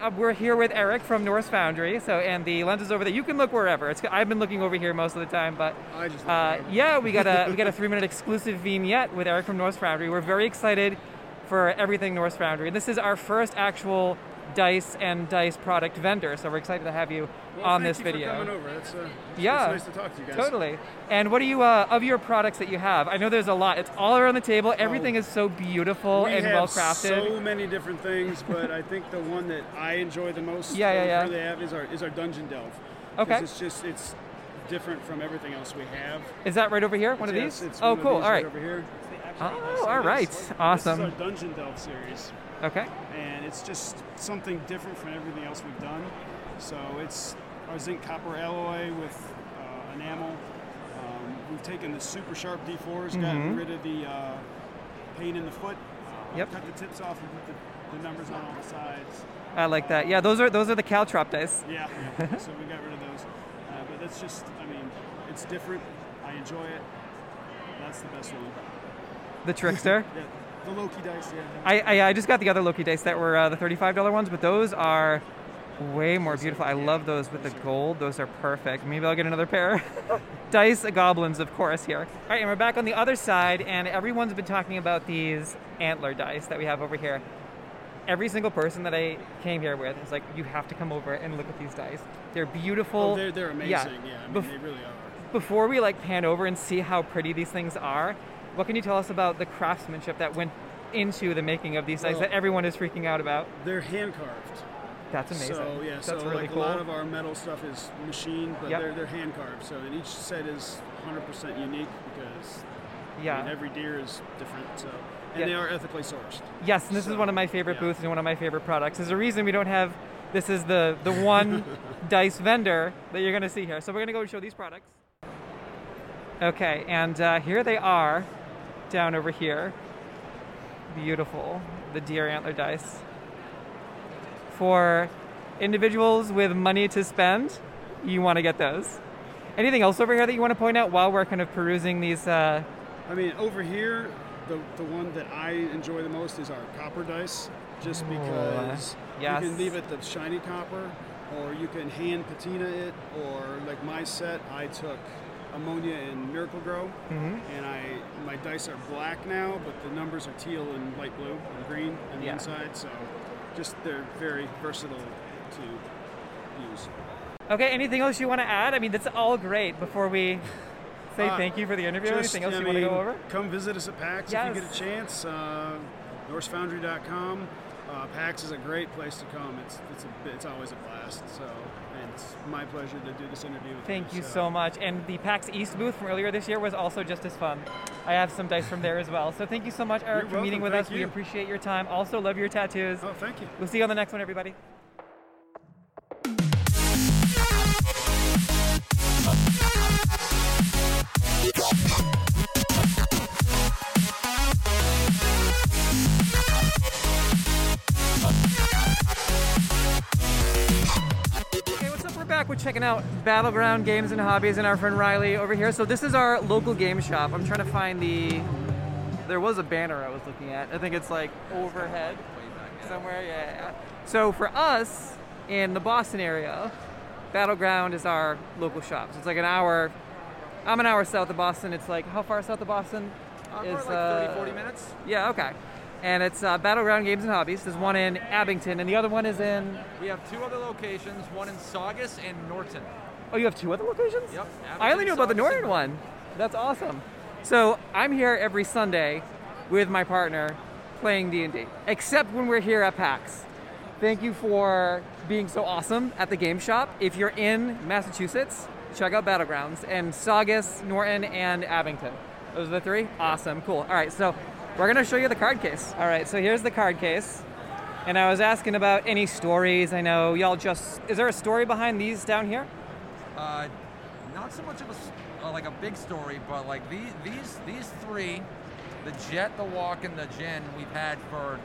uh, we're here with Eric from Norse Foundry. So, and the lens is over there. You can look wherever. It's, I've been looking over here most of the time, but I just uh, yeah, we got a we got a three minute exclusive vignette with Eric from Norse Foundry. We're very excited for everything Norse Foundry. This is our first actual dice and dice product vendor, so we're excited to have you well, on this you video. Coming over. It's, uh, yeah, it's nice to talk to you guys. Totally. And what are you uh, of your products that you have? I know there's a lot. It's all around the table. Everything is so beautiful we and well crafted. So many different things, but I think the one that I enjoy the most, Yeah, yeah, yeah. Really have is our is our dungeon delve. Okay. Because it's just it's different from everything else we have. Is that right over here? One of Yes, these? it's oh, one of cool. these all right. over here. Oh, all right. Awesome. This is our dungeon delve series. Okay. and it's just something different from everything else we've done. So it's our zinc copper alloy with uh, enamel. Um, we've taken the super sharp D4s, gotten Mhm. rid of the uh, paint in the foot, uh, Yep. cut the tips off, and put the, the numbers on all the sides. I like that. Yeah, those are those are the Caltrop dice. Yeah, yeah. so we got rid of those. Uh, but that's just, I mean, it's different. I enjoy it. That's the best one. The Trickster. Yeah, the Loki dice, yeah. I, I I just got the other Loki dice that were uh, the thirty-five dollar ones, but those are way more beautiful. I love those with the gold. Those are perfect. Maybe I'll get another pair. dice goblins, of course. Here. All right, and we're back on the other side, and everyone's been talking about these antler dice that we have over here. Every single person that I came here with is like, you have to come over and look at these dice. They're beautiful. Oh, they're, they're amazing. Yeah, I mean, Bef- they really are. before we like pan over and see how pretty these things are, what can you tell us about the craftsmanship that went into the making of these dice Well- that everyone is freaking out about? They're hand carved. That's amazing. So yeah, That's so really like cool. a lot of our metal stuff is machined, but Yep. they're they're hand carved. So and each set is 100% unique because I yeah. mean, every deer is different. So and Yeah. they are ethically sourced. yes, and this is one of my favorite yeah. booths and one of my favorite products. There's a reason we don't have this is the the one dice vendor that you're going to see here. So we're going to go show these products. Okay, and uh, here they are down over here. Beautiful, the deer antler dice. For individuals with money to spend, you want to get those. Anything else over here that you want to point out while we're kind of perusing these? Uh, I mean, over here, the the one that I enjoy the most is our copper dice, just Ooh, because yes. you can leave it the shiny copper, or you can hand patina it, or like my set, I took ammonia and Miracle-Gro, Mhm. and I my dice are black now, but the numbers are teal and light blue and green on the Yeah. inside, so just they're very versatile to use. Okay, anything else you want to add? I mean, that's all great. Before we say Uh, thank you for the interview, Just, anything else I you want to go over? Come visit us at PAX if you get a chance. Uh, NorseFoundry.com. Uh, PAX is a great place to come. It's it's a, it's always a blast. So it's my pleasure to do this interview with you. Thank you so. so much. And the PAX East booth from earlier this year was also just as fun. I have some dice from there as well. So thank you so much, Eric, You're for meeting with welcome. us. Thank We appreciate your time. Also, love your tattoos. Oh, thank you. We'll see you on the next one, everybody. Back. We're checking out Battleground Games and Hobbies and our friend Riley over here. So this is our local game shop. I'm trying to find the. There was a banner I was looking at. I think it's like overhead somewhere. Yeah. So for us in the Boston area, Battleground is our local shop. So it's like an hour. I'm an hour south of Boston. It's like how far south of Boston? Uh, is, like 30, uh, 40 minutes. Yeah, okay. And it's uh, Battleground Games and Hobbies. There's one in Abington, and the other one is in. We have two other locations, one in Saugus and Norton. Oh, you have two other locations? Yep. I only knew about the Norton and one. That's awesome. So I'm here every Sunday with my partner playing D&D, except when we're here at PAX. Thank you for being so awesome at the game shop. If you're in Massachusetts, check out Battlegrounds and Saugus, Norton, and Abington. Those are the three? Awesome, cool. All right, so we're gonna show you the card case. All right, so here's the card case. And I was asking about any stories. I know y'all just, is there a story behind these down here? Uh, not so much of a uh, like a big story, but like these these these three, the Jet, the Walk, and the Gin, we've had for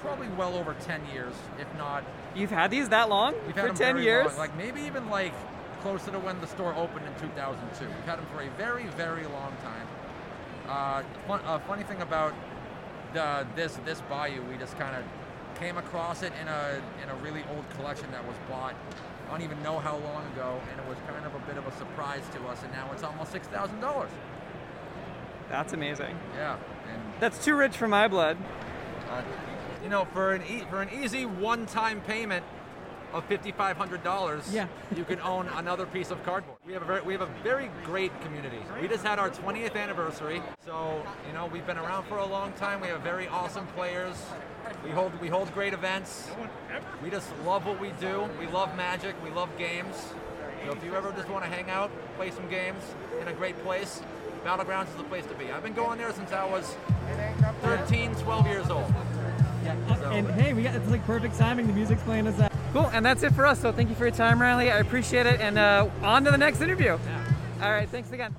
probably well over 10 years, if not. You've had these that long? We've For had them 10 very years? long, like maybe even like closer to when the store opened in 2002. We've had them for a very very long time. Uh, fun, uh, funny thing about the, this this bayou, we just kind of came across it in a in a really old collection that was bought. I don't even know how long ago, and it was kind of a bit of a surprise to us. And now it's almost six thousand dollars. That's amazing. Yeah, and That's too rich for my blood. uh, you know, for an e- for an easy one-time payment of fifty-five hundred dollars, Yeah. you can own another piece of cardboard. We have a very we have a very great community. We just had our 20th anniversary, so you know we've been around for a long time. We have very awesome players. We hold we hold great events. We just love what we do. We love magic. We love games. So if you ever just want to hang out, play some games in a great place, Battlegrounds is the place to be. I've been going there since I was 13, 12 years old. So- And hey, we got it's like perfect timing. The music's playing us out. Cool, and that's it for us. So thank you for your time, Riley. I appreciate it, and uh, on to the next interview. All right, thanks again.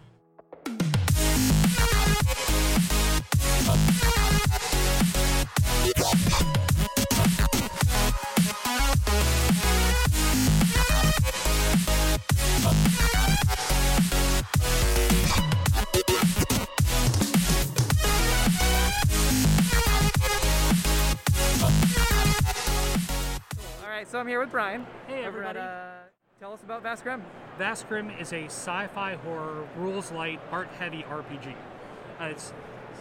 So I'm here with Brian. Hey, over at, everybody. uh, tell us about Vast Grimm. Vastgrimm is a sci-fi horror, rules light, art heavy RPG. Uh, it's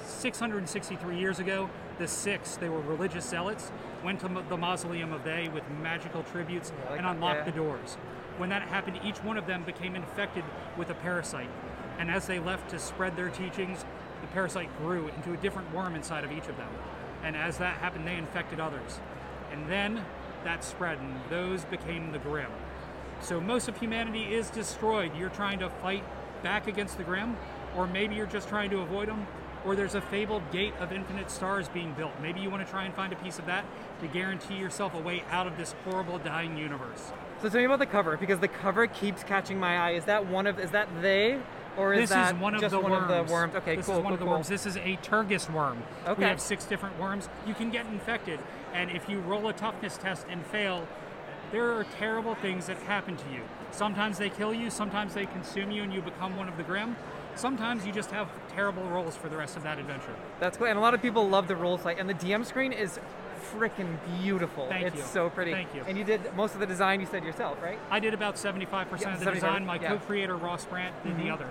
663 years ago. The six, they were religious zealots, went to the mausoleum of They with magical tributes I like and unlocked yeah. the doors. When that happened, each one of them became infected with a parasite. And as they left to spread their teachings, the parasite grew into a different worm inside of each of them. And as that happened, they infected others. And then that spread, and those became the Grim. So most of humanity is destroyed. You're trying to fight back against the Grim, or maybe you're just trying to avoid them, or there's a fabled gate of infinite stars being built. Maybe you want to try and find a piece of that to guarantee yourself a way out of this horrible dying universe. So tell me about the cover because the cover keeps catching my eye. Is that one of? Is that they, or is this that is one of just the one worms. of the worms? Okay, this cool. is one cool, of the cool. worms. This is a Turgis worm. Okay. We have six different worms. You can get infected, and if you roll a toughness test and fail, there are terrible things that happen to you. Sometimes they kill you, sometimes they consume you, and you become one of the Grim. Sometimes you just have terrible rolls for the rest of that adventure. That's cool. And a lot of people love the roll site, and the DM screen is freaking beautiful. Thank it's you. so pretty. Thank you. And you did most of the design. You said yourself, right? I did about 75% Yeah, of the 75, design. My yeah. Mm-hmm. co-creator Ross Brandt did the other.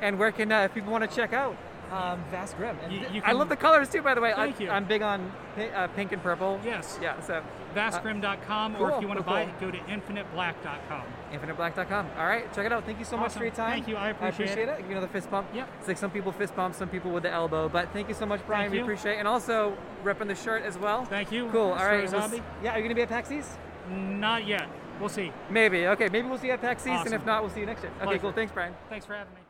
And where can uh, if people want to check out um, Vast Grimm? And You- th- you I love the colors too, by the way. Thank I, you. I'm big on pi- uh, pink and purple. Yes. Yeah. So Vastgrimm.com, or cool, if you want to cool, buy it, go to infiniteblack.com. infiniteblack.com. All right, check it out. Thank you so much for your time. Thank you. I appreciate it. Give me another fist bump. Yeah. It's like some people fist bump, some people with the elbow. But thank you so much, Brian. Thank we you. appreciate it. And also repping the shirt as well. Thank you. Cool. All we'll yeah, are you going to be at PAX East? Not yet. We'll see. Maybe. Okay, maybe we'll see you at PAX East, and if not, we'll see you next year. Okay, Pleasure. cool. Thanks, Brian. Thanks for having me.